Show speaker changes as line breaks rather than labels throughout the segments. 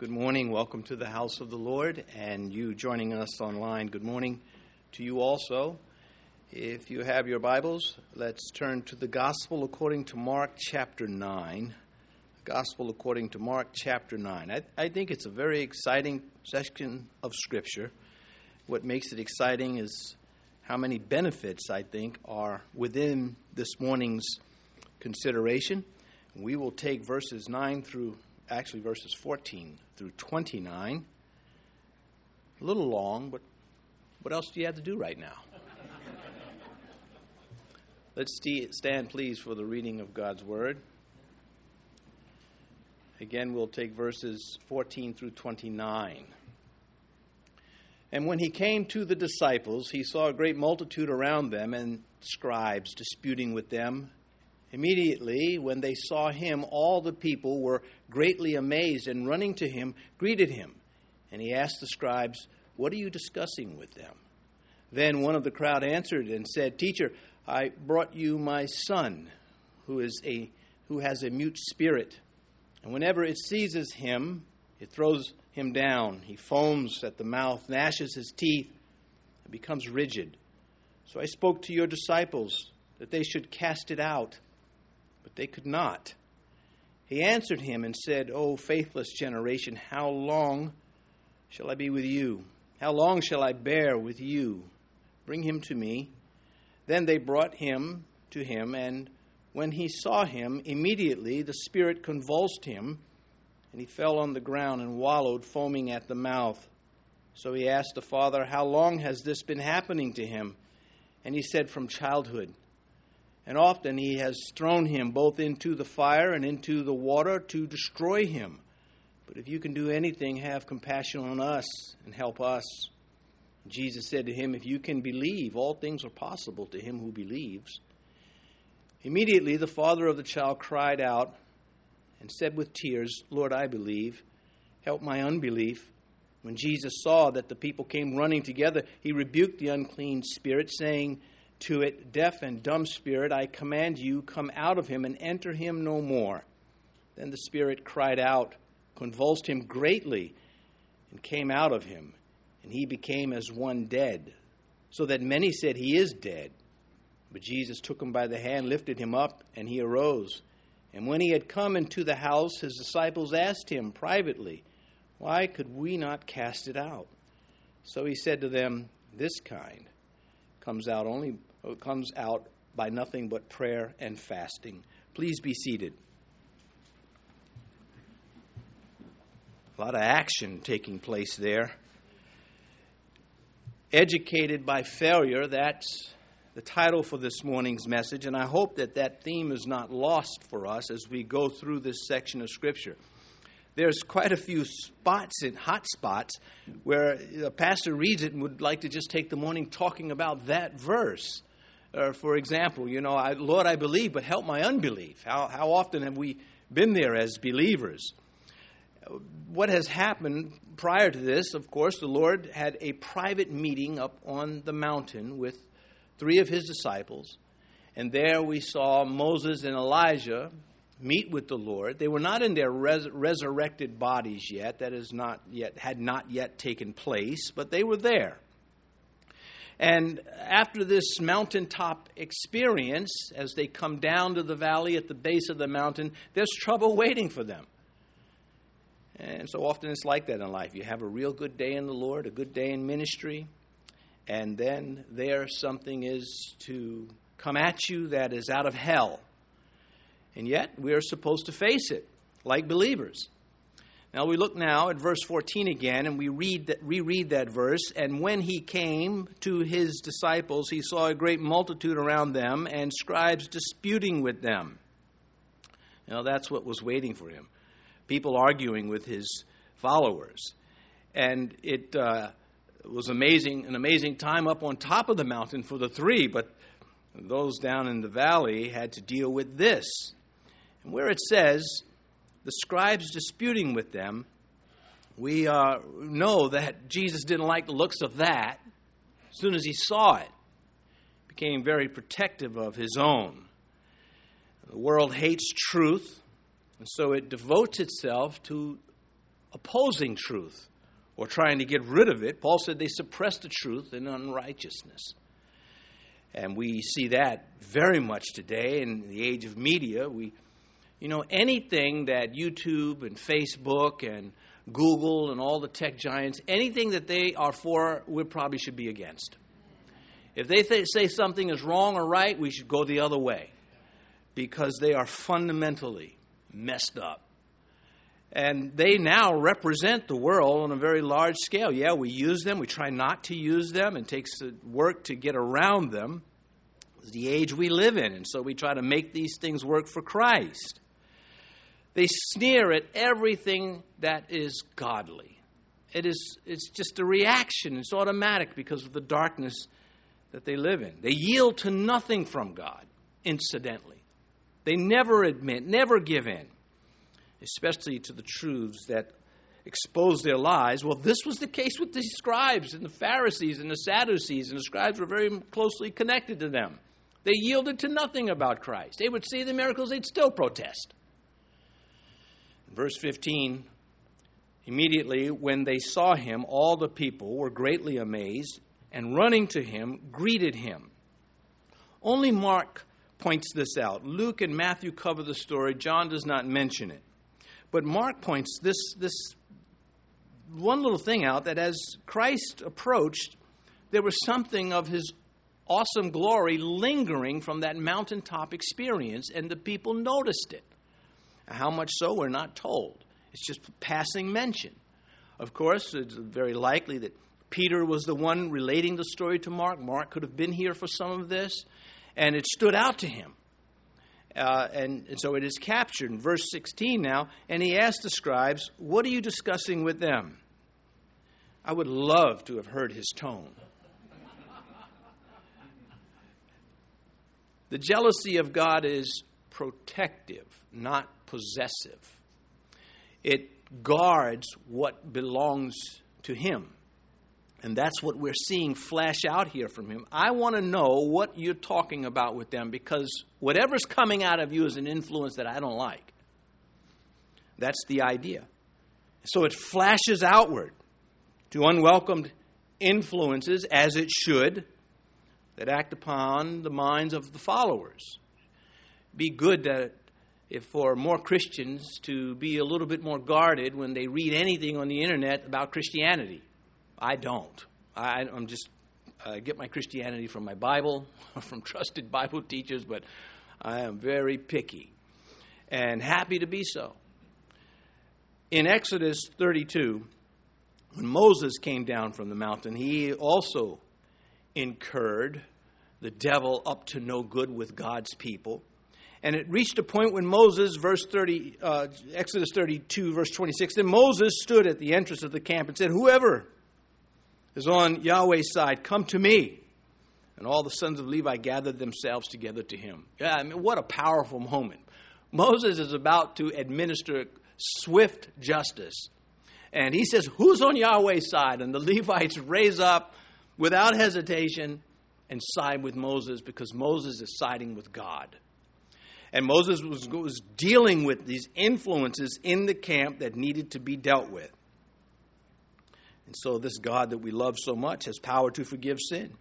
Good morning. Welcome to the house of the Lord, and you joining us online. Good morning to you also. If you have your Bibles, let's turn to the Gospel according to Mark chapter 9. Gospel according to Mark chapter 9. I, I think it's a very exciting section of Scripture. What makes it exciting is how many benefits, I think, are within this morning's consideration. We will take verses 9 through, actually, verses 14 through 29. A little long, but what else do you have to do right now? Let's stand, please, for the reading of God's Word. Again, we'll take verses 14 through 29. And when he came to the disciples, he saw a great multitude around them and scribes disputing with them. Immediately, when they saw him, all the people were greatly amazed and running to him, greeted him. And he asked the scribes, What are you discussing with them? Then one of the crowd answered and said, Teacher, I brought you my son, who is a who has a mute spirit, and whenever it seizes him, it throws him down. He foams at the mouth, gnashes his teeth, and becomes rigid. So I spoke to your disciples that they should cast it out, but they could not. He answered him and said, O faithless generation, how long shall I be with you? How long shall I bear with you? Bring him to me. Then they brought him to him, and when he saw him, immediately the Spirit convulsed him, and he fell on the ground and wallowed, foaming at the mouth. So he asked the father, How long has this been happening to him? And he said, From childhood. And often he has thrown him both into the fire and into the water to destroy him. But if you can do anything, have compassion on us and help us. Jesus said to him, If you can believe, all things are possible to him who believes. Immediately the father of the child cried out and said with tears, Lord, I believe. Help my unbelief. When Jesus saw that the people came running together, he rebuked the unclean spirit, saying to it, Deaf and dumb spirit, I command you, come out of him and enter him no more. Then the spirit cried out, convulsed him greatly, and came out of him and he became as one dead, so that many said, He is dead. But Jesus took him by the hand, lifted him up, and he arose. And when he had come into the house, his disciples asked him privately, Why could we not cast it out? So he said to them, This kind comes out only comes out by nothing but prayer and fasting. Please be seated. A lot of action taking place there. Educated by Failure, that's the title for this morning's message, and I hope that that theme is not lost for us as we go through this section of Scripture. There's quite a few spots and hot spots where a pastor reads it and would like to just take the morning talking about that verse. Uh, for example, you know, I, Lord, I believe, but help my unbelief. How, how often have we been there as believers? what has happened prior to this, of course, the Lord had a private meeting up on the mountain with three of his disciples. And there we saw Moses and Elijah meet with the Lord. They were not in their res- resurrected bodies yet. That is not yet had not yet taken place, but they were there. And after this mountaintop experience, as they come down to the valley at the base of the mountain, there's trouble waiting for them. And so often it's like that in life. You have a real good day in the Lord, a good day in ministry, and then there something is to come at you that is out of hell. And yet we are supposed to face it like believers. Now we look now at verse 14 again, and we read that, reread that verse. And when he came to his disciples, he saw a great multitude around them and scribes disputing with them. Now that's what was waiting for him people arguing with his followers. And it uh, was amazing, an amazing time up on top of the mountain for the three, but those down in the valley had to deal with this. And where it says, the scribes disputing with them, we uh, know that Jesus didn't like the looks of that. As soon as he saw it, became very protective of his own. The world hates truth. And so it devotes itself to opposing truth or trying to get rid of it. Paul said they suppress the truth in unrighteousness. And we see that very much today in the age of media. We, you know, anything that YouTube and Facebook and Google and all the tech giants, anything that they are for, we probably should be against. If they th- say something is wrong or right, we should go the other way because they are fundamentally messed up. And they now represent the world on a very large scale. Yeah, we use them. We try not to use them. It takes work to get around them. It's the age we live in. And so we try to make these things work for Christ. They sneer at everything that is godly. It is, it's just a reaction. It's automatic because of the darkness that they live in. They yield to nothing from God, incidentally. They never admit, never give in especially to the truths that expose their lies. Well, this was the case with the scribes and the Pharisees and the Sadducees, and the scribes were very closely connected to them. They yielded to nothing about Christ. They would see the miracles, they'd still protest. Verse 15 Immediately, when they saw him, all the people were greatly amazed and running to him, greeted him. Only Mark points this out. Luke and Matthew cover the story, John does not mention it. But Mark points this, this one little thing out that as Christ approached, there was something of his awesome glory lingering from that mountaintop experience, and the people noticed it. How much so, we're not told. It's just passing mention. Of course, it's very likely that Peter was the one relating the story to Mark. Mark could have been here for some of this, and it stood out to him. Uh, and, and so it is captured in verse 16 now. And he asked the scribes, What are you discussing with them? I would love to have heard his tone. the jealousy of God is protective, not possessive. It guards what belongs to him. And that's what we're seeing flash out here from him. I want to know what you're talking about with them because whatever's coming out of you is an influence that I don't like. That's the idea. So it flashes outward to unwelcomed influences, as it should, that act upon the minds of the followers. Be good that if for more Christians to be a little bit more guarded when they read anything on the internet about Christianity I don't. I, am just I get my Christianity from my Bible, from trusted Bible teachers, but I am very picky and happy to be so. In Exodus 32, when Moses came down from the mountain, he also incurred the devil up to no good with God's people. And it reached a point when Moses, verse 30, uh, Exodus 32, verse 26, then Moses stood at the entrance of the camp and said, Whoever is on Yahweh's side. Come to me. And all the sons of Levi gathered themselves together to him. Yeah, I mean, what a powerful moment. Moses is about to administer swift justice. And he says, Who's on Yahweh's side? And the Levites raise up without hesitation and side with Moses because Moses is siding with God. And Moses was, was dealing with these influences in the camp that needed to be dealt with. And so, this God that we love so much has power to forgive sin.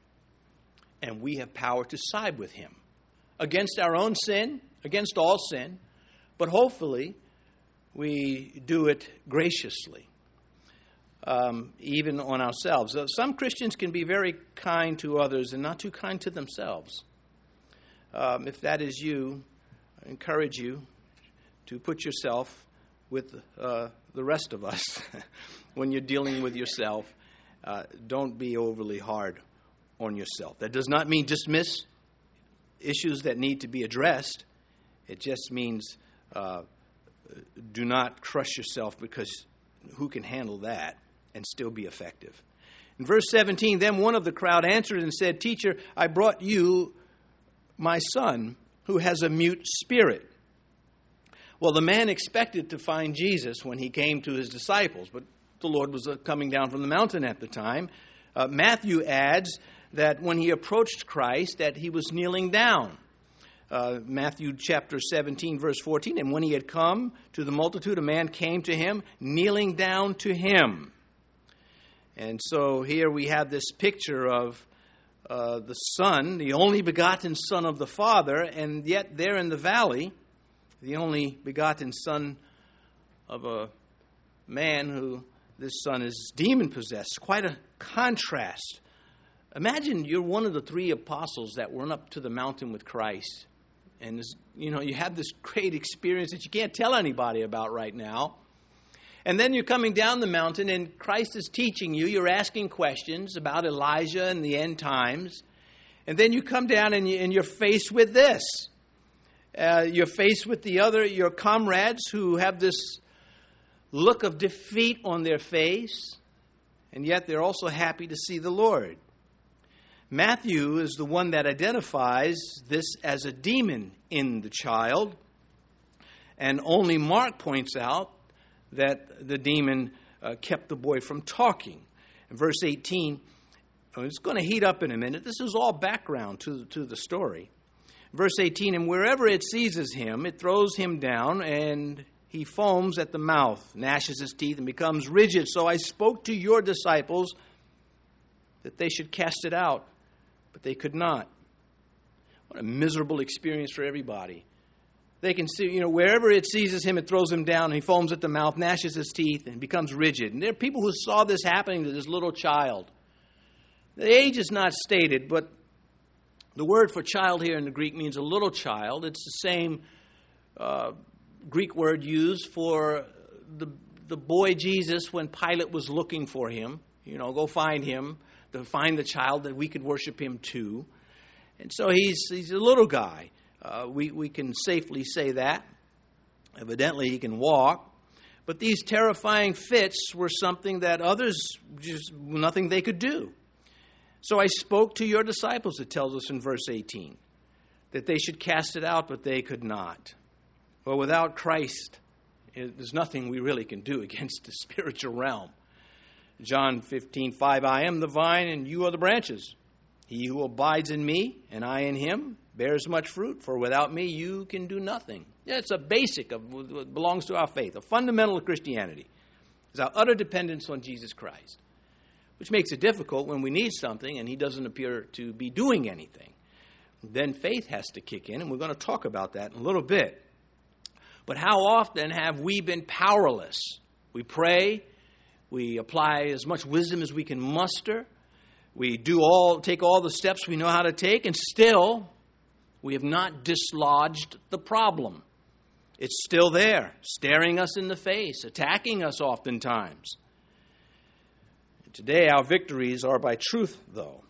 And we have power to side with Him against our own sin, against all sin, but hopefully we do it graciously, um, even on ourselves. Uh, some Christians can be very kind to others and not too kind to themselves. Um, if that is you, encourage you to put yourself with uh, the rest of us when you're dealing with yourself. Uh, don't be overly hard on yourself. That does not mean dismiss issues that need to be addressed. It just means uh, do not crush yourself because who can handle that and still be effective? In verse 17, then one of the crowd answered and said, Teacher, I brought you my son who has a mute spirit. Well, the man expected to find Jesus when he came to his disciples, but the Lord was uh, coming down from the mountain at the time. Uh, Matthew adds that when he approached Christ, that he was kneeling down. uh, Matthew chapter 17, verse 14. And when he had come to the multitude, a man came to him, kneeling down to him. And so here we have this picture of uh, the Son, the only begotten Son of the Father, and yet there in the valley, the only begotten Son of a man who this son is demon possessed. Quite a contrast. Imagine you're one of the three apostles that went up to the mountain with Christ. And you know, you have this great experience that you can't tell anybody about right now. And then you're coming down the mountain, and Christ is teaching you. You're asking questions about Elijah and the end times. And then you come down and, you, are faced with this. Uh, you're faced with the other, your comrades who have this look of defeat on their face, and yet they're also happy to see the Lord. Matthew is the one that identifies this as a demon in the child, and only Mark points out that the demon uh, kept the boy from talking. In verse 18, it's going to heat up in a minute. This is all background to, to the story. Verse 18, and wherever it seizes him, it throws him down, and he foams at the mouth, gnashes his teeth, and becomes rigid. So I spoke to your disciples that they should cast it out, but they could not. What a miserable experience for everybody. They can see, you know, wherever it seizes him, it throws him down, and he foams at the mouth, gnashes his teeth, and becomes rigid. And there are people who saw this happening to this little child. The age is not stated, but the word for child here in the Greek means a little child. It's the same uh, Greek word used for the, the boy Jesus when Pilate was looking for him. You know, go find him, to find the child that we could worship him too. And so he's, he's a little guy. Uh, we, we can safely say that. Evidently, he can walk. But these terrifying fits were something that others, just nothing they could do. So I spoke to your disciples, it tells us in verse 18, that they should cast it out, but they could not. Well, without Christ, there's nothing we really can do against the spiritual realm. John 15, 5, I am the vine and you are the branches. He who abides in me and I in him bears much fruit, for without me you can do nothing. Yeah, it's a basic of what belongs to our faith, a fundamental of Christianity. Is our utter dependence on Jesus Christ, which makes it difficult when we need something and he doesn't appear to be doing anything. Then faith has to kick in, and we're going to talk about that in a little bit. But how often have we been powerless? We pray, we apply as much wisdom as we can muster, we do all take all the steps we know how to take, and still we have not dislodged the problem. It's still there, staring us in the face, attacking us oftentimes. Today, our victories are by truth, though,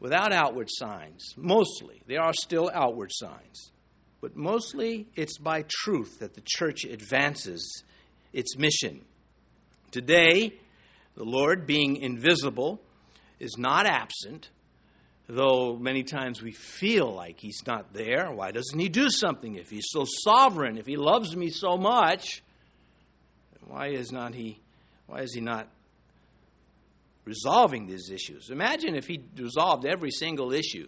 without outward signs. Mostly, there are still outward signs but mostly it's by truth that the church advances its mission. Today, the Lord, being invisible, is not absent, though many times we feel like He's not there. Why doesn't He do something if He's so sovereign, if He loves me so much? Why is not He? Why is He not resolving these issues? Imagine if He resolved every single issue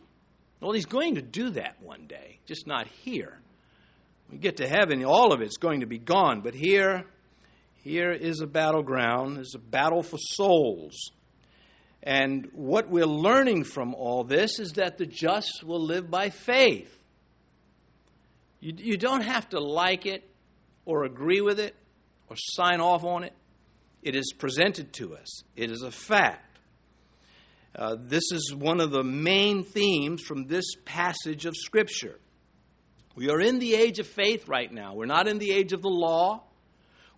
well, he's going to do that one day, just not here. When we get to heaven, all of it's going to be gone. But here, here is a battleground, there's a battle for souls. And what we're learning from all this is that the just will live by faith. You, you don't have to like it or agree with it or sign off on it. It is presented to us, it is a fact. Uh, this is one of the main themes from this passage of Scripture. We are in the age of faith right now. We're not in the age of the law.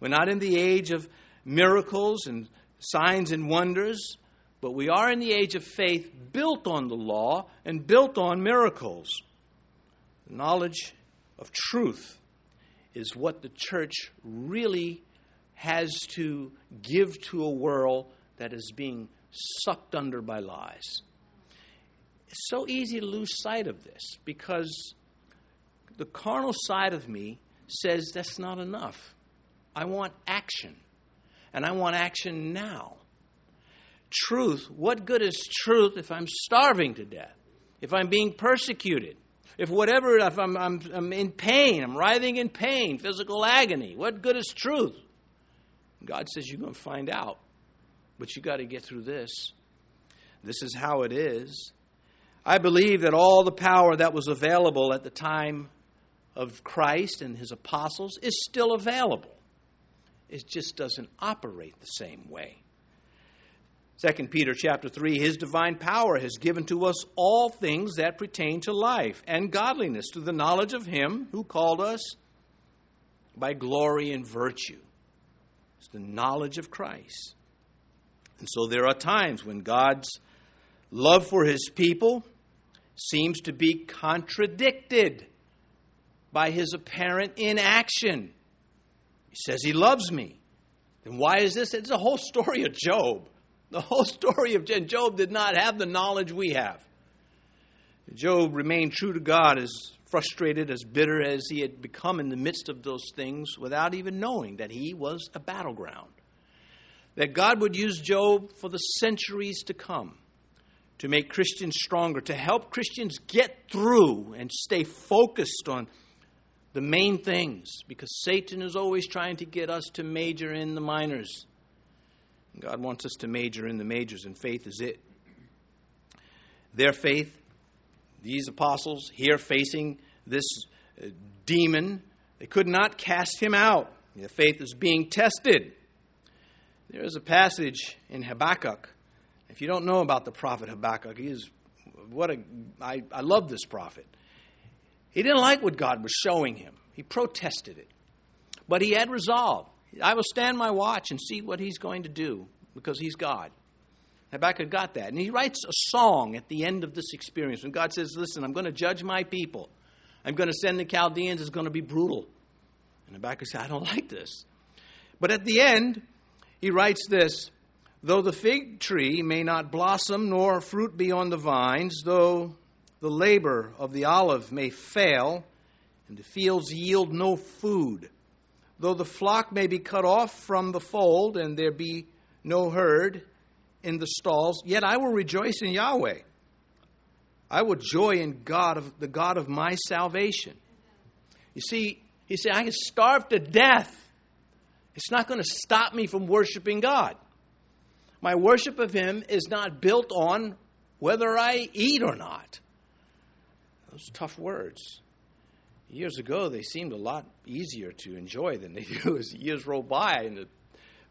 We're not in the age of miracles and signs and wonders. But we are in the age of faith built on the law and built on miracles. The knowledge of truth is what the church really has to give to a world that is being sucked under by lies. It's so easy to lose sight of this because the carnal side of me says that's not enough. I want action, and I want action now. Truth, what good is truth if I'm starving to death? If I'm being persecuted? if whatever, if I'm, I'm, I'm in pain, I'm writhing in pain, physical agony, what good is truth? God says you're going to find out, but you got to get through this. This is how it is. I believe that all the power that was available at the time of Christ and his apostles is still available. It just doesn't operate the same way. 2 Peter chapter 3 His divine power has given to us all things that pertain to life and godliness to the knowledge of him who called us by glory and virtue. It's the knowledge of Christ. And so there are times when God's love for his people seems to be contradicted by his apparent inaction. He says he loves me. Then why is this? It's a whole story of Job. The whole story of Job did not have the knowledge we have. Job remained true to God, as frustrated, as bitter as he had become in the midst of those things, without even knowing that he was a battleground. That God would use Job for the centuries to come to make Christians stronger, to help Christians get through and stay focused on the main things, because Satan is always trying to get us to major in the minors. God wants us to major in the majors, and faith is it. Their faith, these apostles here facing this uh, demon, they could not cast him out. Their faith is being tested. There is a passage in Habakkuk. If you don't know about the prophet Habakkuk, he is what a I, I love this prophet. He didn't like what God was showing him. He protested it. But he had resolve. I will stand my watch and see what he's going to do because he's God. Habakkuk got that. And he writes a song at the end of this experience when God says, Listen, I'm going to judge my people. I'm going to send the Chaldeans. It's going to be brutal. And Habakkuk said, I don't like this. But at the end, he writes this Though the fig tree may not blossom, nor fruit be on the vines, though the labor of the olive may fail, and the fields yield no food, Though the flock may be cut off from the fold, and there be no herd in the stalls, yet I will rejoice in Yahweh. I will joy in God of the God of my salvation. You see, he said, I can starve to death. It's not going to stop me from worshiping God. My worship of Him is not built on whether I eat or not. Those tough words years ago they seemed a lot easier to enjoy than they do as years roll by and the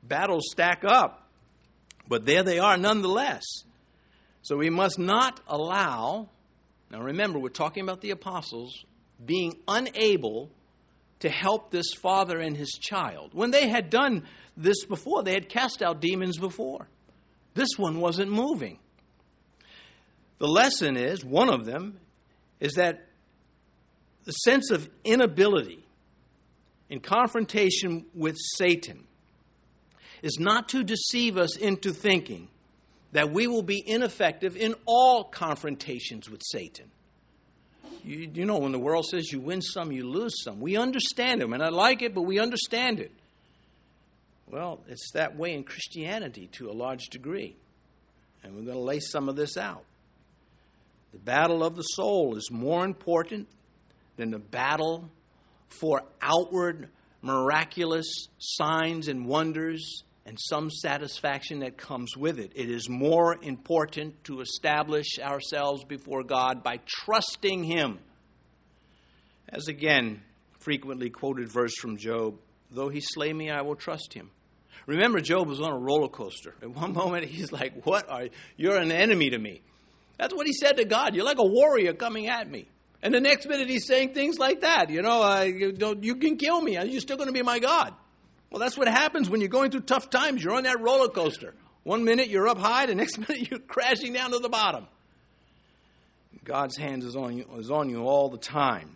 battles stack up. But there they are nonetheless. So we must not allow, now remember, we're talking about the apostles being unable to help this father and his child. When they had done this before, they had cast out demons before. This one wasn't moving. The lesson is one of them is that the sense of inability in confrontation with Satan is not to deceive us into thinking that we will be ineffective in all confrontations with Satan. You, you, know, when the world says you win some, you lose some. We understand it, and I like it, but we understand it. Well, it's that way in Christianity to a large degree. And we're going to lay some of this out. The battle of the soul is more important than the battle for outward miraculous signs and wonders and some satisfaction that comes with it. It is more important to establish ourselves before God by trusting Him. As again, frequently quoted verse from Job though he slay me, I will trust him. Remember, Job was on a roller coaster. At one moment, he's like, What are you? You're an enemy to me. That's what he said to God. You're like a warrior coming at me. And the next minute he's saying things like that. You know, uh, you, you can kill me. You're still going to be my God. Well, that's what happens when you're going through tough times. You're on that roller coaster. One minute you're up high, the next minute you're crashing down to the bottom. God's hands is on you, is on you all the time.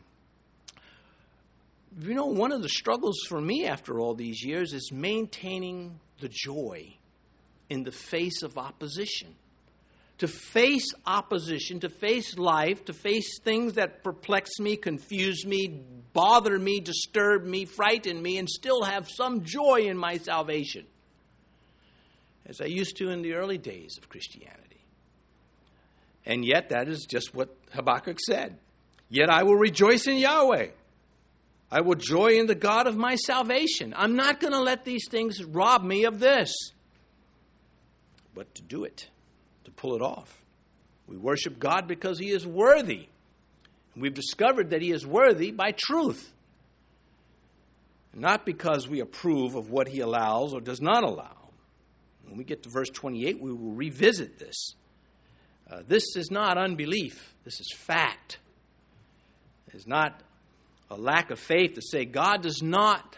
You know, one of the struggles for me after all these years is maintaining the joy in the face of opposition to face opposition, to face life, to face things that perplex me, confuse me, bother me, disturb me, frighten me, and still have some joy in my salvation, as I used to in the early days of Christianity. And yet, that is just what Habakkuk said. Yet I will rejoice in Yahweh. I will joy in the God of my salvation. I'm not going to let these things rob me of this. But to do it, to pull it off. We worship God because He is worthy. And We've discovered that He is worthy by truth, not because we approve of what He allows or does not allow. When we get to verse 28, we will revisit this. Uh, this is not unbelief, this is fact. It's not a lack of faith to say God does not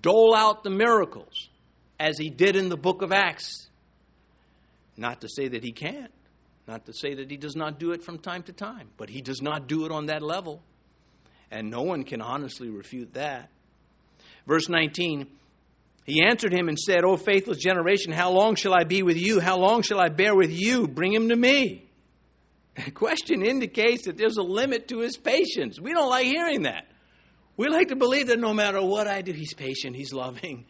dole out the miracles as he did in the book of Acts. Not to say that he can't, not to say that he does not do it from time to time, but he does not do it on that level. And no one can honestly refute that. Verse 19 He answered him and said, O faithless generation, how long shall I be with you? How long shall I bear with you? Bring him to me. The question indicates that there's a limit to his patience. We don't like hearing that. We like to believe that no matter what I do, he's patient, he's loving.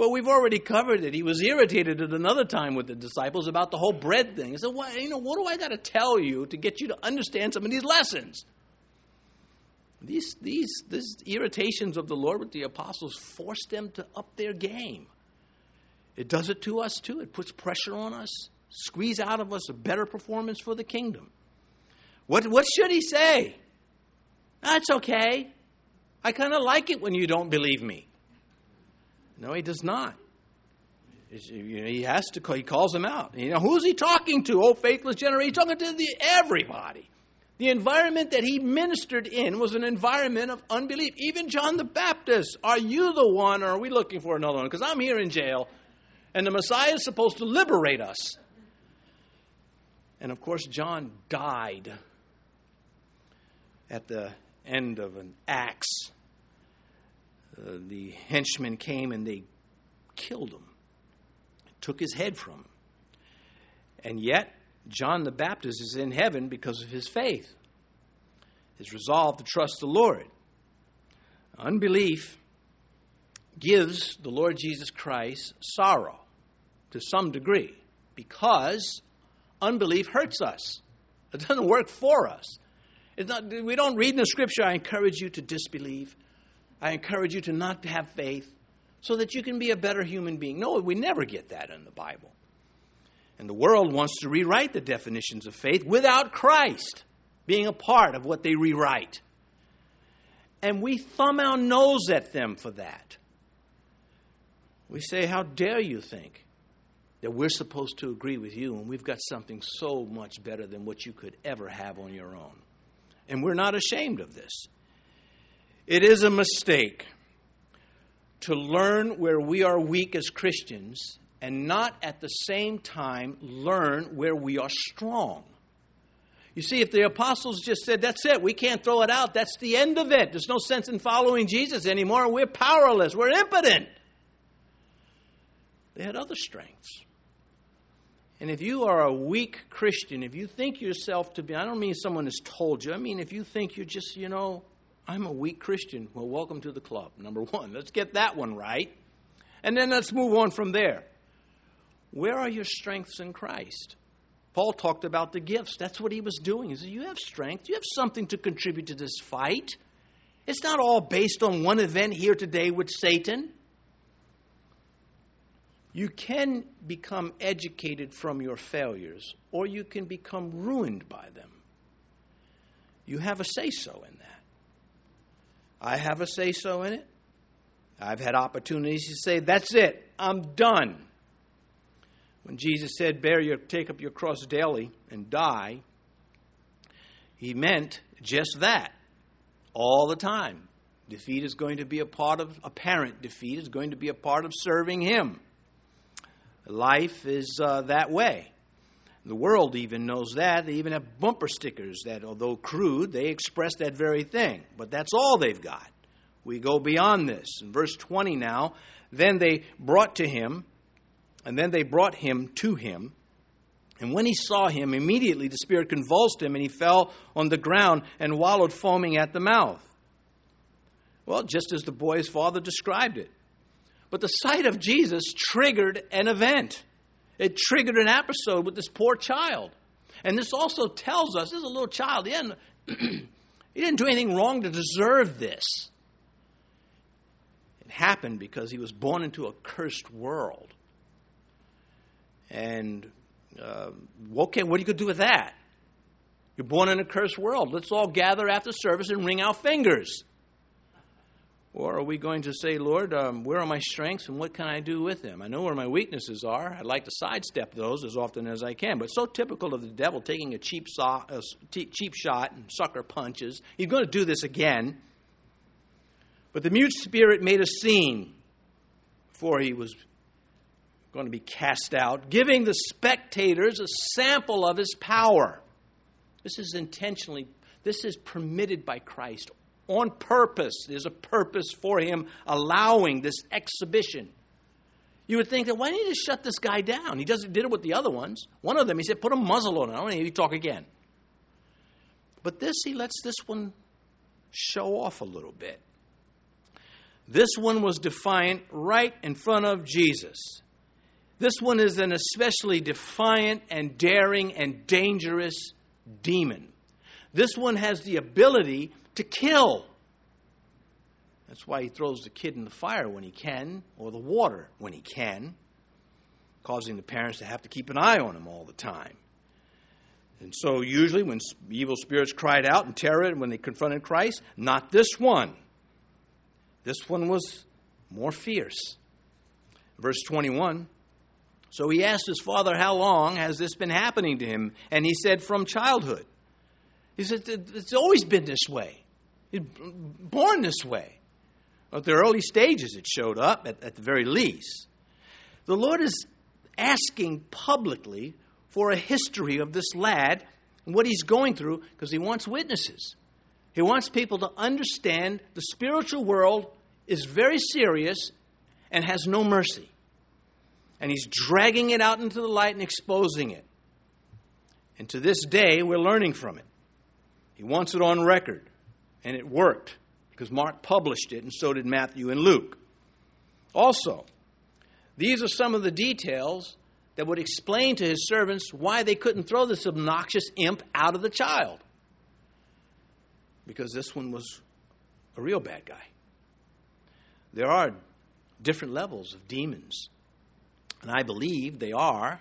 But we've already covered it. He was irritated at another time with the disciples about the whole bread thing. He said, well, you know? What do I got to tell you to get you to understand some of these lessons?" These these these irritations of the Lord with the apostles forced them to up their game. It does it to us too. It puts pressure on us squeeze out of us a better performance for the kingdom. What, what should he say? That's okay. I kind of like it when you don't believe me. No, he does not. He has to. Call, he calls them out. You know who's he talking to? Oh, faithless generation. He's talking to the, everybody. The environment that he ministered in was an environment of unbelief. Even John the Baptist. Are you the one, or are we looking for another one? Because I'm here in jail, and the Messiah is supposed to liberate us. And of course, John died at the end of an axe. Uh, the henchmen came and they killed him, took his head from him. And yet, John the Baptist is in heaven because of his faith, his resolve to trust the Lord. Unbelief gives the Lord Jesus Christ sorrow to some degree because unbelief hurts us. It doesn't work for us. It's not, we don't read in the scripture, I encourage you to disbelieve. I encourage you to not have faith so that you can be a better human being. No, we never get that in the Bible. And the world wants to rewrite the definitions of faith without Christ being a part of what they rewrite. And we thumb our nose at them for that. We say, How dare you think that we're supposed to agree with you and we've got something so much better than what you could ever have on your own. And we're not ashamed of this. It is a mistake to learn where we are weak as Christians and not at the same time learn where we are strong. You see, if the apostles just said, That's it, we can't throw it out, that's the end of it. There's no sense in following Jesus anymore. We're powerless, we're impotent. They had other strengths. And if you are a weak Christian, if you think yourself to be, I don't mean someone has told you, I mean if you think you're just, you know, I'm a weak Christian, well, welcome to the club, number one. Let's get that one right. And then let's move on from there. Where are your strengths in Christ? Paul talked about the gifts. That's what he was doing. He said, You have strength, you have something to contribute to this fight. It's not all based on one event here today with Satan. You can become educated from your failures, or you can become ruined by them. You have a say so in that. I have a say so in it. I've had opportunities to say, That's it, I'm done. When Jesus said, Bear your, take up your cross daily and die, he meant just that all the time. Defeat is going to be a part of, apparent defeat is going to be a part of serving him. Life is uh, that way. The world even knows that. They even have bumper stickers that, although crude, they express that very thing. But that's all they've got. We go beyond this. In verse 20 now, then they brought to him, and then they brought him to him. And when he saw him, immediately the Spirit convulsed him, and he fell on the ground and wallowed foaming at the mouth. Well, just as the boy's father described it. But the sight of Jesus triggered an event. It triggered an episode with this poor child. And this also tells us this is a little child. He hadn't, He didn't do anything wrong to deserve this. It happened because he was born into a cursed world. And uh, okay, what are you going to do with that? You're born in a cursed world. Let's all gather after service and wring our fingers. Or are we going to say, Lord, um, where are my strengths and what can I do with them? I know where my weaknesses are. I'd like to sidestep those as often as I can. But so typical of the devil taking a cheap, a cheap shot and sucker punches. He's going to do this again. But the mute spirit made a scene before he was going to be cast out, giving the spectators a sample of his power. This is intentionally, this is permitted by Christ on purpose. There's a purpose for him allowing this exhibition. You would think that why didn't he just shut this guy down? He does, did it with the other ones. One of them, he said, put a muzzle on it. I want to hear you talk again. But this, he lets this one show off a little bit. This one was defiant right in front of Jesus. This one is an especially defiant and daring and dangerous demon. This one has the ability to kill. That's why he throws the kid in the fire when he can, or the water when he can, causing the parents to have to keep an eye on him all the time. And so, usually, when evil spirits cried out in terror when they confronted Christ, not this one. This one was more fierce. Verse 21 So he asked his father, How long has this been happening to him? And he said, From childhood. He said, It's always been this way. Born this way. At the early stages, it showed up, at, at the very least. The Lord is asking publicly for a history of this lad and what he's going through because he wants witnesses. He wants people to understand the spiritual world is very serious and has no mercy. And he's dragging it out into the light and exposing it. And to this day, we're learning from it. He wants it on record. And it worked because Mark published it, and so did Matthew and Luke. Also, these are some of the details that would explain to his servants why they couldn't throw this obnoxious imp out of the child. Because this one was a real bad guy. There are different levels of demons. And I believe they are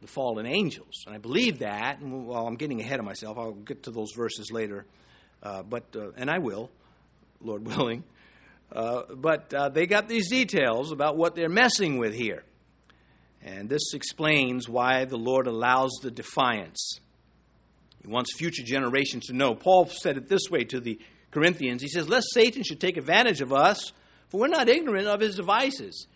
the fallen angels. And I believe that, and well, I'm getting ahead of myself. I'll get to those verses later. Uh, but, uh, and I will, Lord willing. Uh, but uh, they got these details about what they're messing with here. And this explains why the Lord allows the defiance. He wants future generations to know. Paul said it this way to the Corinthians He says, Lest Satan should take advantage of us, for we're not ignorant of his devices.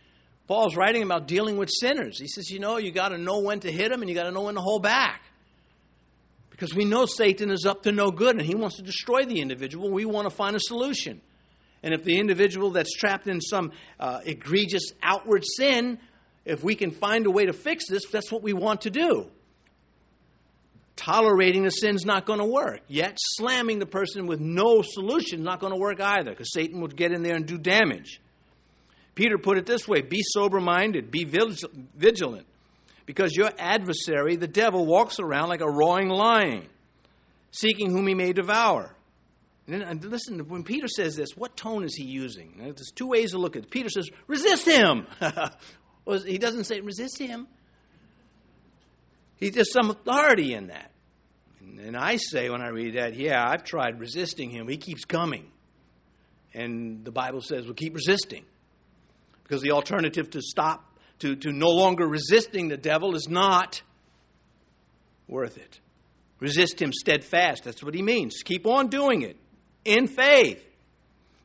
Paul's writing about dealing with sinners. He says, You know, you got to know when to hit them and you got to know when to hold back. Because we know Satan is up to no good and he wants to destroy the individual. We want to find a solution. And if the individual that's trapped in some uh, egregious outward sin, if we can find a way to fix this, that's what we want to do. Tolerating the sin's not going to work. Yet slamming the person with no solution is not going to work either because Satan would get in there and do damage. Peter put it this way be sober minded, be vigilant, because your adversary, the devil, walks around like a roaring lion, seeking whom he may devour. And listen, when Peter says this, what tone is he using? There's two ways to look at it. Peter says, resist him. he doesn't say resist him. He, there's some authority in that. And I say when I read that, yeah, I've tried resisting him. He keeps coming. And the Bible says, well, keep resisting. Because the alternative to stop, to, to no longer resisting the devil is not worth it. Resist him steadfast. That's what he means. Keep on doing it in faith,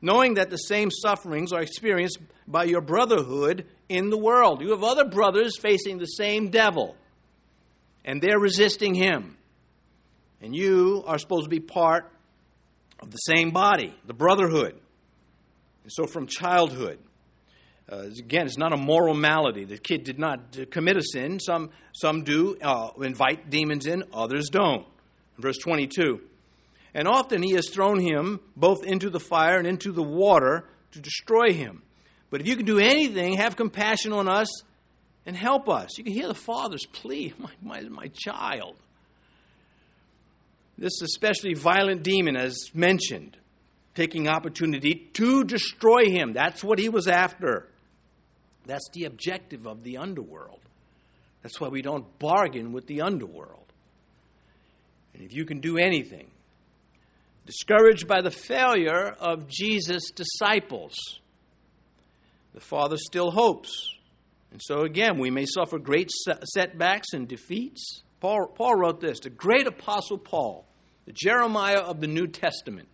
knowing that the same sufferings are experienced by your brotherhood in the world. You have other brothers facing the same devil, and they're resisting him. And you are supposed to be part of the same body, the brotherhood. And so from childhood, uh, again, it's not a moral malady. The kid did not commit a sin. Some, some do uh, invite demons in, others don't. Verse 22 And often he has thrown him both into the fire and into the water to destroy him. But if you can do anything, have compassion on us and help us. You can hear the father's plea, my, my, my child. This especially violent demon, as mentioned, taking opportunity to destroy him. That's what he was after. That's the objective of the underworld. That's why we don't bargain with the underworld. And if you can do anything, discouraged by the failure of Jesus' disciples, the Father still hopes. And so, again, we may suffer great setbacks and defeats. Paul, Paul wrote this the great apostle Paul, the Jeremiah of the New Testament.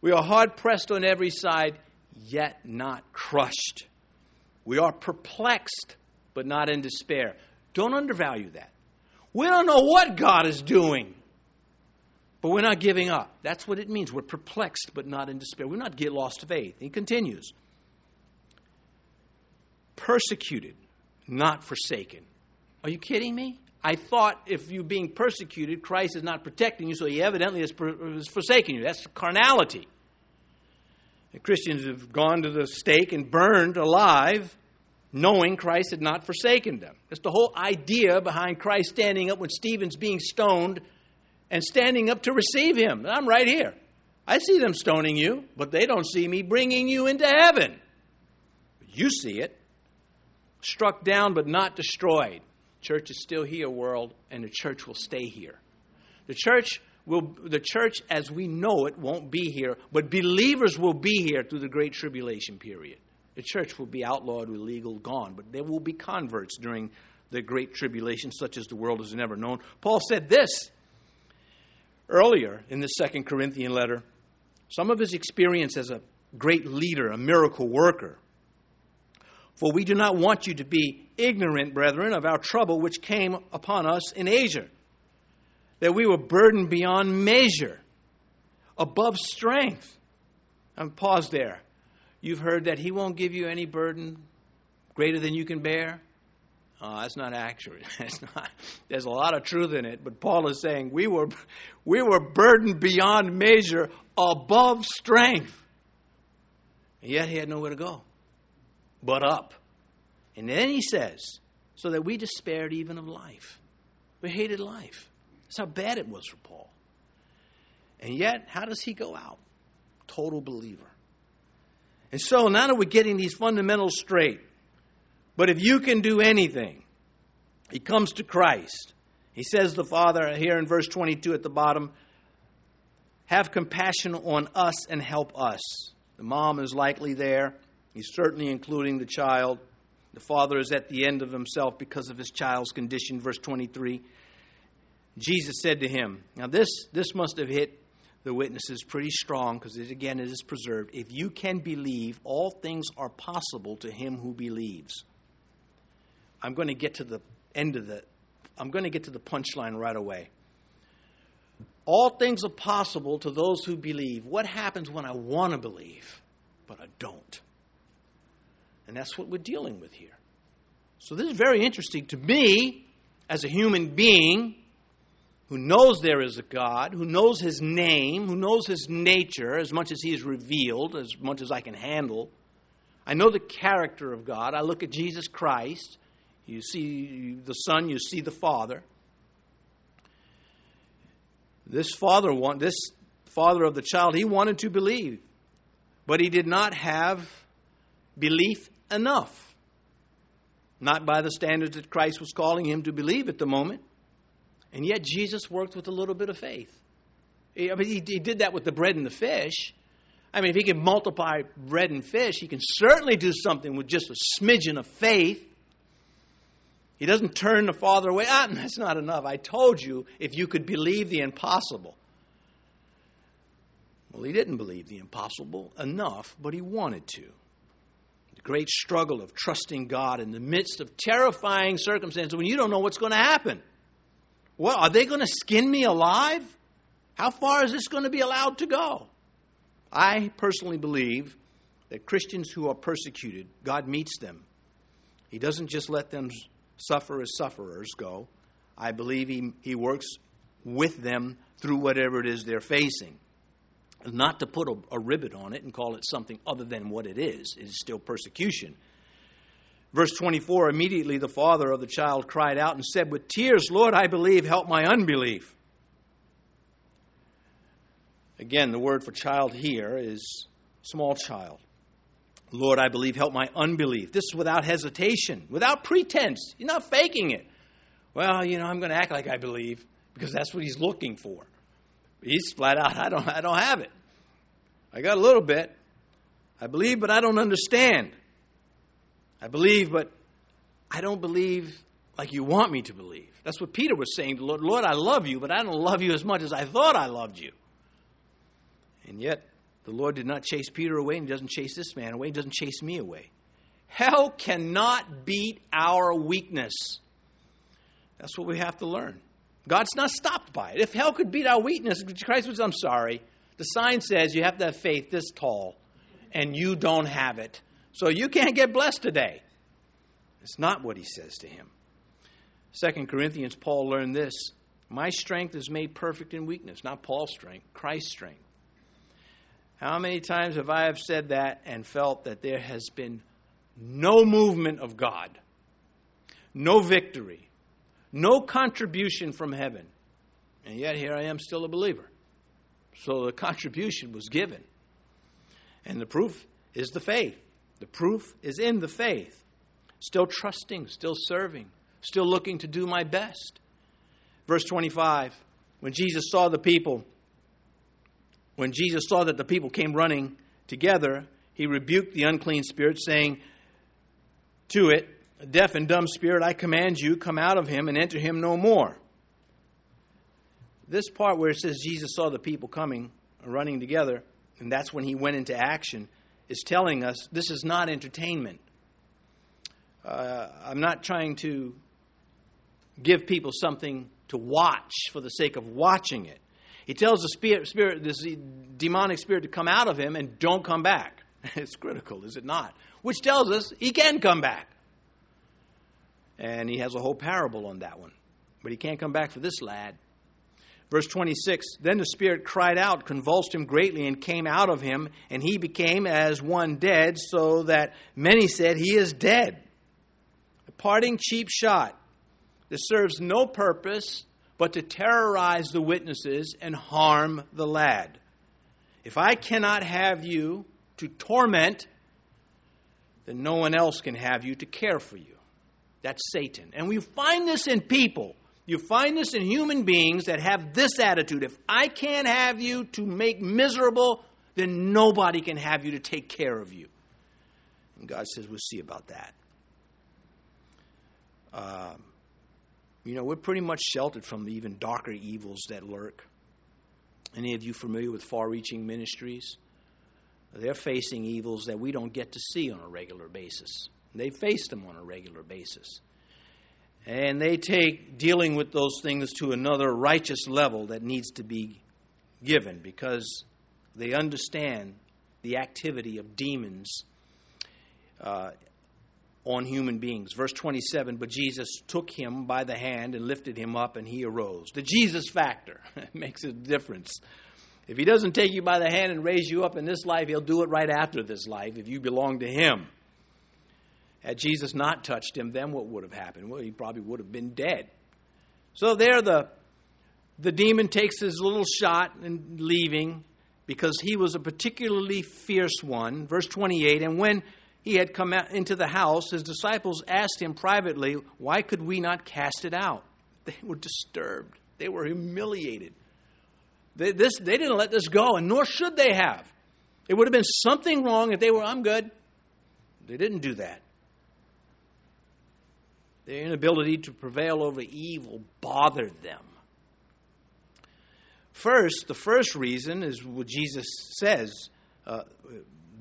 We are hard pressed on every side, yet not crushed. We are perplexed, but not in despair. Don't undervalue that. We don't know what God is doing, but we're not giving up. That's what it means. We're perplexed, but not in despair. We're not get lost faith. He continues persecuted, not forsaken. Are you kidding me? I thought if you're being persecuted, Christ is not protecting you, so he evidently is forsaking you. That's carnality. The Christians have gone to the stake and burned alive, knowing Christ had not forsaken them. That's the whole idea behind Christ standing up when Stephen's being stoned and standing up to receive him. I'm right here. I see them stoning you, but they don't see me bringing you into heaven. You see it. Struck down but not destroyed. Church is still here, world, and the church will stay here. The church will the church as we know it won't be here, but believers will be here through the great tribulation period. The church will be outlawed, illegal, gone, but there will be converts during the great tribulation, such as the world has never known. Paul said this earlier in the second Corinthian letter. Some of his experience as a great leader, a miracle worker, for we do not want you to be ignorant, brethren, of our trouble which came upon us in Asia, that we were burdened beyond measure, above strength. And pause there. You've heard that He won't give you any burden greater than you can bear. Oh, that's not accurate. That's not, there's a lot of truth in it, but Paul is saying we were, we were burdened beyond measure, above strength. And yet he had nowhere to go but up. And then he says, so that we despaired even of life. We hated life. That's how bad it was for Paul. And yet, how does he go out? Total believer. And so now that we're getting these fundamentals straight, but if you can do anything, he comes to Christ. He says, the Father, here in verse 22 at the bottom, have compassion on us and help us. The mom is likely there. He's certainly including the child. The father is at the end of himself because of his child's condition. Verse 23. Jesus said to him, Now, this, this must have hit the witnesses pretty strong because, again, it is preserved. If you can believe, all things are possible to him who believes. I'm going to get to the end of the, I'm going to get to the punchline right away. All things are possible to those who believe. What happens when I want to believe, but I don't? And that's what we're dealing with here. So, this is very interesting to me as a human being who knows there is a God, who knows his name, who knows his nature as much as he is revealed, as much as I can handle. I know the character of God. I look at Jesus Christ. You see the Son, you see the Father. This father this father of the child, he wanted to believe, but he did not have belief enough. Not by the standards that Christ was calling him to believe at the moment. And yet Jesus worked with a little bit of faith. I mean, he, he did that with the bread and the fish. I mean, if he can multiply bread and fish, he can certainly do something with just a smidgen of faith. He doesn't turn the Father away. Ah, that's not enough. I told you if you could believe the impossible. Well, he didn't believe the impossible enough, but he wanted to The great struggle of trusting God in the midst of terrifying circumstances when you don't know what's going to happen. What, are they going to skin me alive? How far is this going to be allowed to go? I personally believe that Christians who are persecuted, God meets them. He doesn't just let them suffer as sufferers go. I believe He, he works with them through whatever it is they're facing not to put a, a ribbon on it and call it something other than what it is. It is still persecution. Verse 24 Immediately the father of the child cried out and said with tears, Lord, I believe, help my unbelief. Again, the word for child here is small child. Lord, I believe, help my unbelief. This is without hesitation, without pretense. You're not faking it. Well, you know, I'm going to act like I believe because that's what he's looking for. He's flat out, I don't, I don't have it. I got a little bit. I believe, but I don't understand. I believe, but I don't believe like you want me to believe. That's what Peter was saying to the Lord. Lord, I love you, but I don't love you as much as I thought I loved you. And yet, the Lord did not chase Peter away and He doesn't chase this man away, He doesn't chase me away. Hell cannot beat our weakness. That's what we have to learn. God's not stopped by it. If hell could beat our weakness, Christ was, I'm sorry. The sign says you have to have faith this tall, and you don't have it. So you can't get blessed today. It's not what he says to him. Second Corinthians, Paul learned this My strength is made perfect in weakness, not Paul's strength, Christ's strength. How many times have I have said that and felt that there has been no movement of God, no victory, no contribution from heaven, and yet here I am still a believer. So the contribution was given. And the proof is the faith. The proof is in the faith. Still trusting, still serving, still looking to do my best. Verse 25 When Jesus saw the people, when Jesus saw that the people came running together, he rebuked the unclean spirit, saying to it, Deaf and dumb spirit, I command you, come out of him and enter him no more. This part where it says Jesus saw the people coming, running together, and that's when he went into action, is telling us this is not entertainment. Uh, I'm not trying to give people something to watch for the sake of watching it. He tells the spirit, spirit, this demonic spirit to come out of him and don't come back. It's critical, is it not? Which tells us he can come back. And he has a whole parable on that one. But he can't come back for this lad. Verse 26 Then the Spirit cried out, convulsed him greatly, and came out of him, and he became as one dead, so that many said, He is dead. A parting cheap shot that serves no purpose but to terrorize the witnesses and harm the lad. If I cannot have you to torment, then no one else can have you to care for you. That's Satan. And we find this in people. You find this in human beings that have this attitude. If I can't have you to make miserable, then nobody can have you to take care of you. And God says, we'll see about that. Um, you know, we're pretty much sheltered from the even darker evils that lurk. Any of you familiar with far reaching ministries? They're facing evils that we don't get to see on a regular basis. They face them on a regular basis. And they take dealing with those things to another righteous level that needs to be given because they understand the activity of demons uh, on human beings. Verse 27 But Jesus took him by the hand and lifted him up, and he arose. The Jesus factor makes a difference. If he doesn't take you by the hand and raise you up in this life, he'll do it right after this life if you belong to him. Had Jesus not touched him, then what would have happened? Well, he probably would have been dead. So there, the, the demon takes his little shot and leaving because he was a particularly fierce one. Verse 28 And when he had come into the house, his disciples asked him privately, Why could we not cast it out? They were disturbed, they were humiliated. They, this, they didn't let this go, and nor should they have. It would have been something wrong if they were, I'm good. They didn't do that. Their inability to prevail over evil bothered them. First, the first reason is what Jesus says, uh,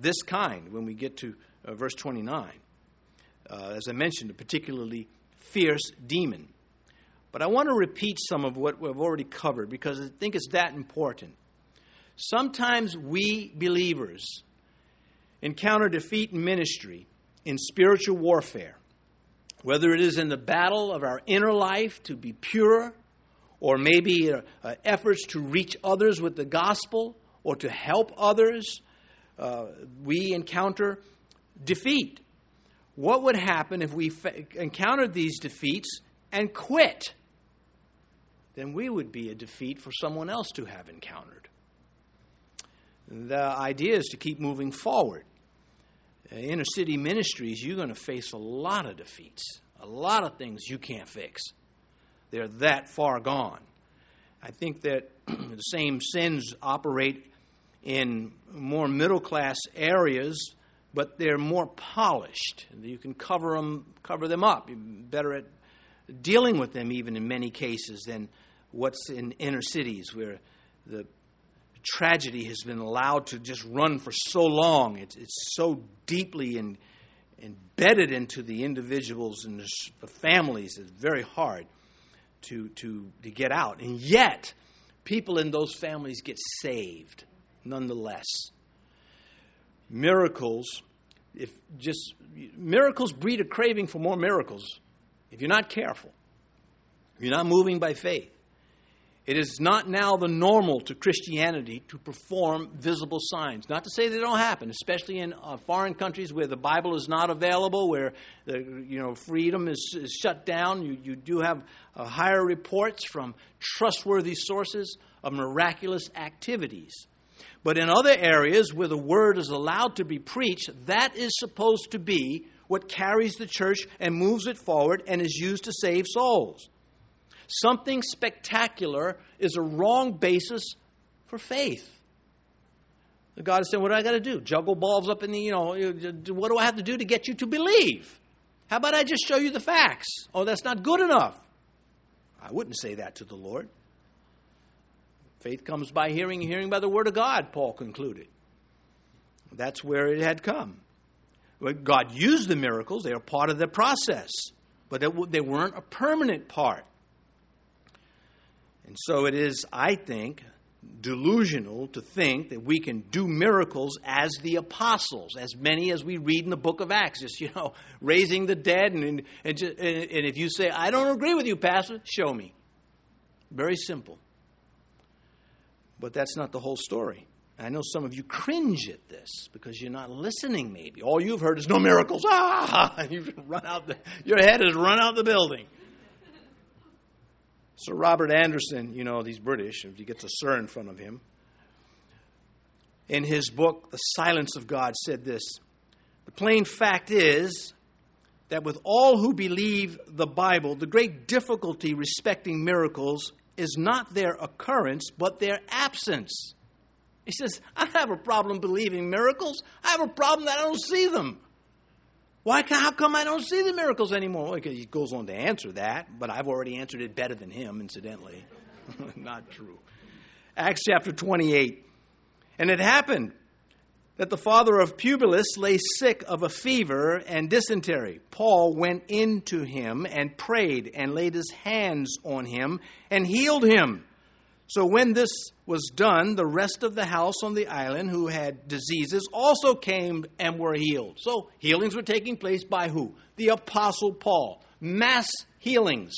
this kind, when we get to uh, verse 29. Uh, as I mentioned, a particularly fierce demon. But I want to repeat some of what we've already covered because I think it's that important. Sometimes we believers encounter defeat in ministry, in spiritual warfare, whether it is in the battle of our inner life to be pure, or maybe uh, uh, efforts to reach others with the gospel, or to help others, uh, we encounter defeat. What would happen if we encountered these defeats and quit? Then we would be a defeat for someone else to have encountered. The idea is to keep moving forward. Uh, inner city ministries, you're going to face a lot of defeats, a lot of things you can't fix. They're that far gone. I think that the same sins operate in more middle class areas, but they're more polished. You can cover them, cover them up. You're better at dealing with them, even in many cases, than what's in inner cities where the tragedy has been allowed to just run for so long. It's, it's so deeply in, embedded into the individuals and the families. It's very hard to, to, to get out. And yet, people in those families get saved nonetheless. Miracles, if just miracles breed a craving for more miracles if you're not careful, if you're not moving by faith. It is not now the normal to Christianity to perform visible signs. Not to say they don't happen, especially in uh, foreign countries where the Bible is not available, where the, you know freedom is, is shut down. You, you do have uh, higher reports from trustworthy sources of miraculous activities. But in other areas where the word is allowed to be preached, that is supposed to be what carries the church and moves it forward and is used to save souls. Something spectacular is a wrong basis for faith. God is saying, What do I got to do? Juggle balls up in the, you know, what do I have to do to get you to believe? How about I just show you the facts? Oh, that's not good enough. I wouldn't say that to the Lord. Faith comes by hearing, hearing by the Word of God, Paul concluded. That's where it had come. God used the miracles, they are part of the process, but they weren't a permanent part. And so it is, I think, delusional to think that we can do miracles as the apostles, as many as we read in the book of Acts, just, you know, raising the dead. And, and, just, and if you say, I don't agree with you, Pastor, show me. Very simple. But that's not the whole story. I know some of you cringe at this because you're not listening, maybe. All you've heard is no miracles. Ah! You've run out the, your head has run out the building. Sir Robert Anderson, you know, he's British, if he gets a sir in front of him, in his book, The Silence of God, said this The plain fact is that with all who believe the Bible, the great difficulty respecting miracles is not their occurrence, but their absence. He says, I have a problem believing miracles. I have a problem that I don't see them. Why, how come I don't see the miracles anymore? Because he goes on to answer that, but I've already answered it better than him, incidentally. Not true. Acts chapter 28. And it happened that the father of Publius lay sick of a fever and dysentery. Paul went in to him and prayed and laid his hands on him and healed him. So when this was done, the rest of the house on the island who had diseases also came and were healed. So healings were taking place by who? The Apostle Paul. Mass healings.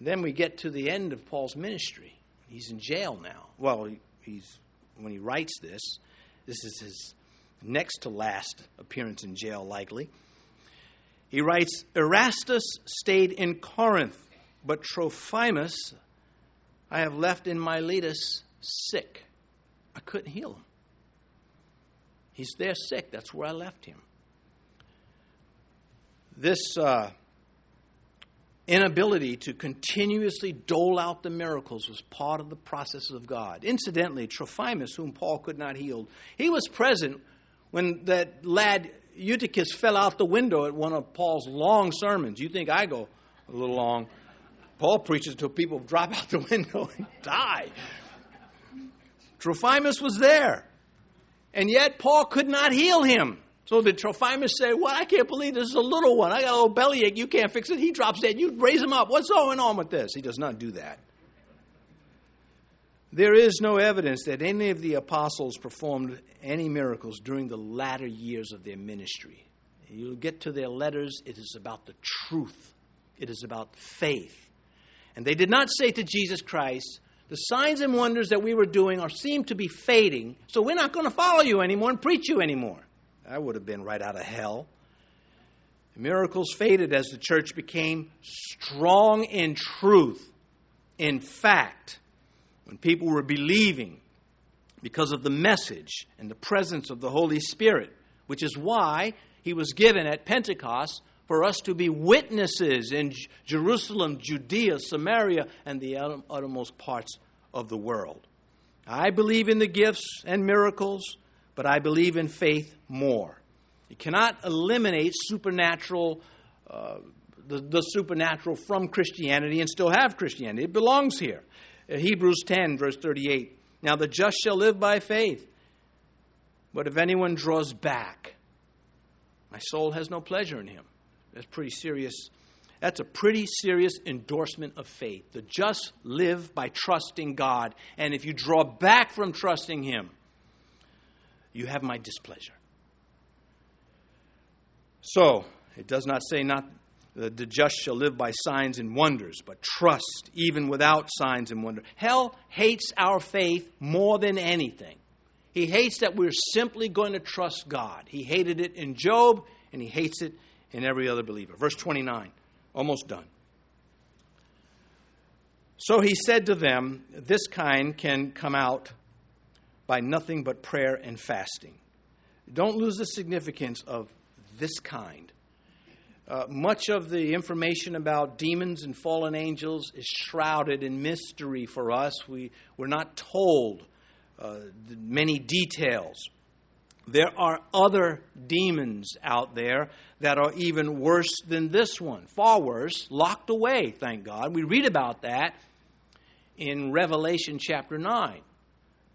Then we get to the end of Paul's ministry. He's in jail now. Well, he's when he writes this, this is his next to last appearance in jail, likely. He writes Erastus stayed in Corinth, but Trophimus I have left in Miletus sick. I couldn't heal him. He's there sick. That's where I left him. This uh, inability to continuously dole out the miracles was part of the process of God. Incidentally, Trophimus, whom Paul could not heal, he was present when that lad Eutychus fell out the window at one of Paul's long sermons. You think I go a little long? Paul preaches until people drop out the window and die. Trophimus was there. And yet Paul could not heal him. So did Trophimus say, Well, I can't believe this is a little one. I got a little bellyache. You can't fix it. He drops dead. You raise him up. What's going on with this? He does not do that. There is no evidence that any of the apostles performed any miracles during the latter years of their ministry. You'll get to their letters, it is about the truth, it is about faith. And they did not say to Jesus Christ, the signs and wonders that we were doing are seem to be fading, so we're not going to follow you anymore and preach you anymore. That would have been right out of hell. Miracles faded as the church became strong in truth, in fact, when people were believing. because of the message and the presence of the Holy Spirit, which is why he was given at Pentecost for us to be witnesses in Jerusalem, Judea, Samaria, and the uttermost parts of the world. I believe in the gifts and miracles, but I believe in faith more. You cannot eliminate supernatural, uh, the, the supernatural from Christianity and still have Christianity. It belongs here. Uh, Hebrews 10, verse 38. Now the just shall live by faith. But if anyone draws back, my soul has no pleasure in him. That's pretty serious. That's a pretty serious endorsement of faith. The just live by trusting God. And if you draw back from trusting Him, you have my displeasure. So, it does not say not the just shall live by signs and wonders, but trust even without signs and wonders. Hell hates our faith more than anything. He hates that we're simply going to trust God. He hated it in Job, and he hates it in every other believer. Verse 29, almost done. So he said to them, This kind can come out by nothing but prayer and fasting. Don't lose the significance of this kind. Uh, much of the information about demons and fallen angels is shrouded in mystery for us. We, we're not told uh, many details. There are other demons out there that are even worse than this one, far worse, locked away, thank God. We read about that in Revelation chapter 9.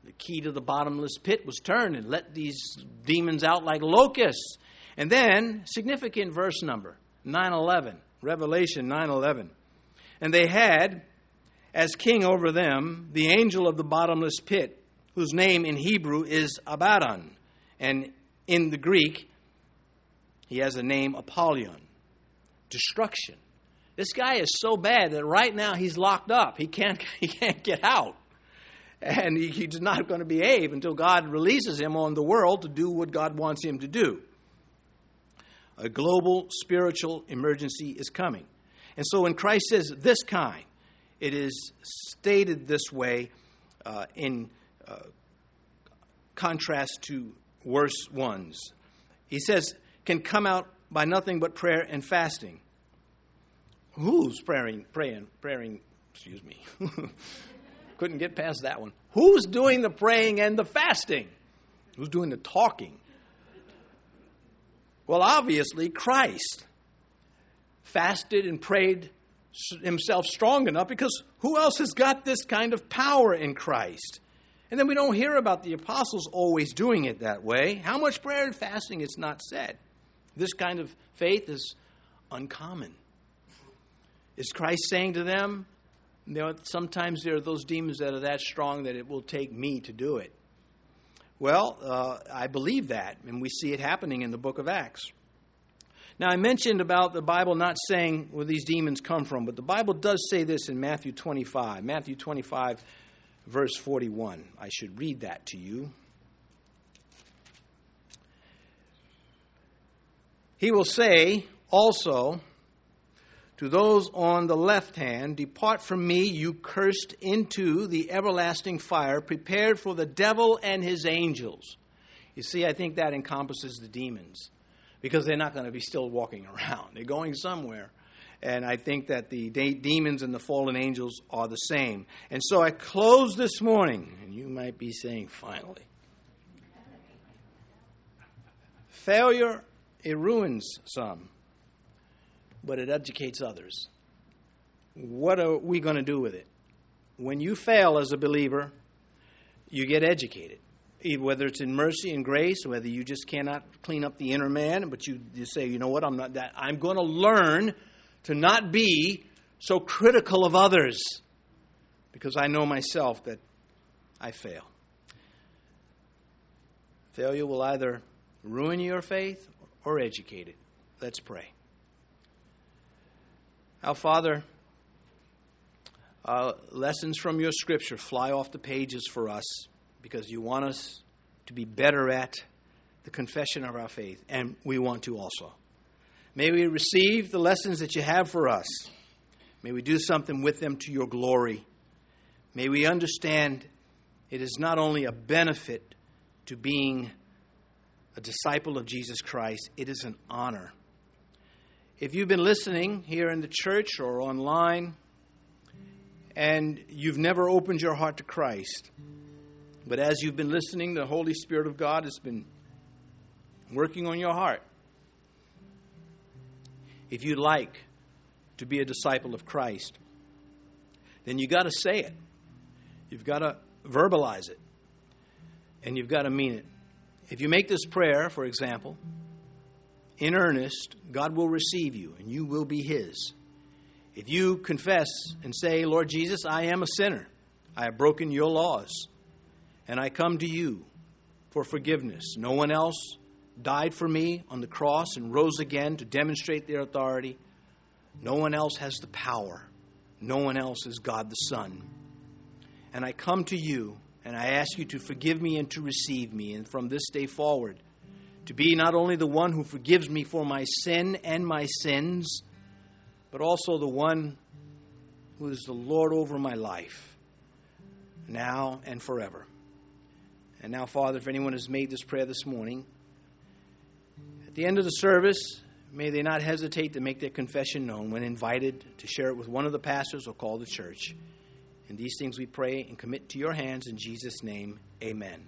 The key to the bottomless pit was turned and let these demons out like locusts. And then, significant verse number 911, Revelation 911. And they had as king over them the angel of the bottomless pit, whose name in Hebrew is Abaddon and in the Greek, he has a name Apollyon destruction. This guy is so bad that right now he's locked up. He can't, he can't get out. And he, he's not going to behave until God releases him on the world to do what God wants him to do. A global spiritual emergency is coming. And so when Christ says this kind, it is stated this way uh, in uh, contrast to worse ones. He says, can come out by nothing but prayer and fasting. Who's praying, praying, praying, excuse me. Couldn't get past that one. Who's doing the praying and the fasting? Who's doing the talking? Well, obviously, Christ fasted and prayed himself strong enough because who else has got this kind of power in Christ? And then we don't hear about the apostles always doing it that way. How much prayer and fasting is not said. This kind of faith is uncommon. Is Christ saying to them, you know, sometimes there are those demons that are that strong that it will take me to do it? Well, uh, I believe that, and we see it happening in the book of Acts. Now, I mentioned about the Bible not saying where these demons come from, but the Bible does say this in Matthew 25. Matthew 25, verse 41. I should read that to you. He will say also to those on the left hand, Depart from me, you cursed, into the everlasting fire prepared for the devil and his angels. You see, I think that encompasses the demons because they're not going to be still walking around. They're going somewhere. And I think that the de- demons and the fallen angels are the same. And so I close this morning, and you might be saying, finally. Failure, it ruins some, but it educates others. What are we going to do with it? When you fail as a believer, you get educated. Whether it's in mercy and grace, whether you just cannot clean up the inner man, but you, you say, you know what, I'm not that. I'm going to learn to not be so critical of others because I know myself that I fail. Failure will either ruin your faith or educate it. Let's pray. Our Father, uh, lessons from your scripture fly off the pages for us because you want us to be better at the confession of our faith, and we want to also. May we receive the lessons that you have for us. May we do something with them to your glory. May we understand It is not only a benefit to being a disciple of Jesus Christ, it is an honor. If you've been listening here in the church or online and you've never opened your heart to Christ, but as you've been listening, the Holy Spirit of God has been working on your heart. If you'd like to be a disciple of Christ, then you've got to say it. You've got to verbalize it. And you've got to mean it. If you make this prayer, for example, in earnest, God will receive you and you will be His. If you confess and say, Lord Jesus, I am a sinner, I have broken your laws, and I come to you for forgiveness. No one else died for me on the cross and rose again to demonstrate their authority. No one else has the power. No one else is God the Son. And I come to you and I ask you to forgive me and to receive me. And from this day forward, to be not only the one who forgives me for my sin and my sins, but also the one who is the Lord over my life, now and forever. And now, Father, if anyone has made this prayer this morning, at the end of the service, may they not hesitate to make their confession known when invited to share it with one of the pastors or call the church. And these things we pray and commit to your hands in Jesus' name. Amen.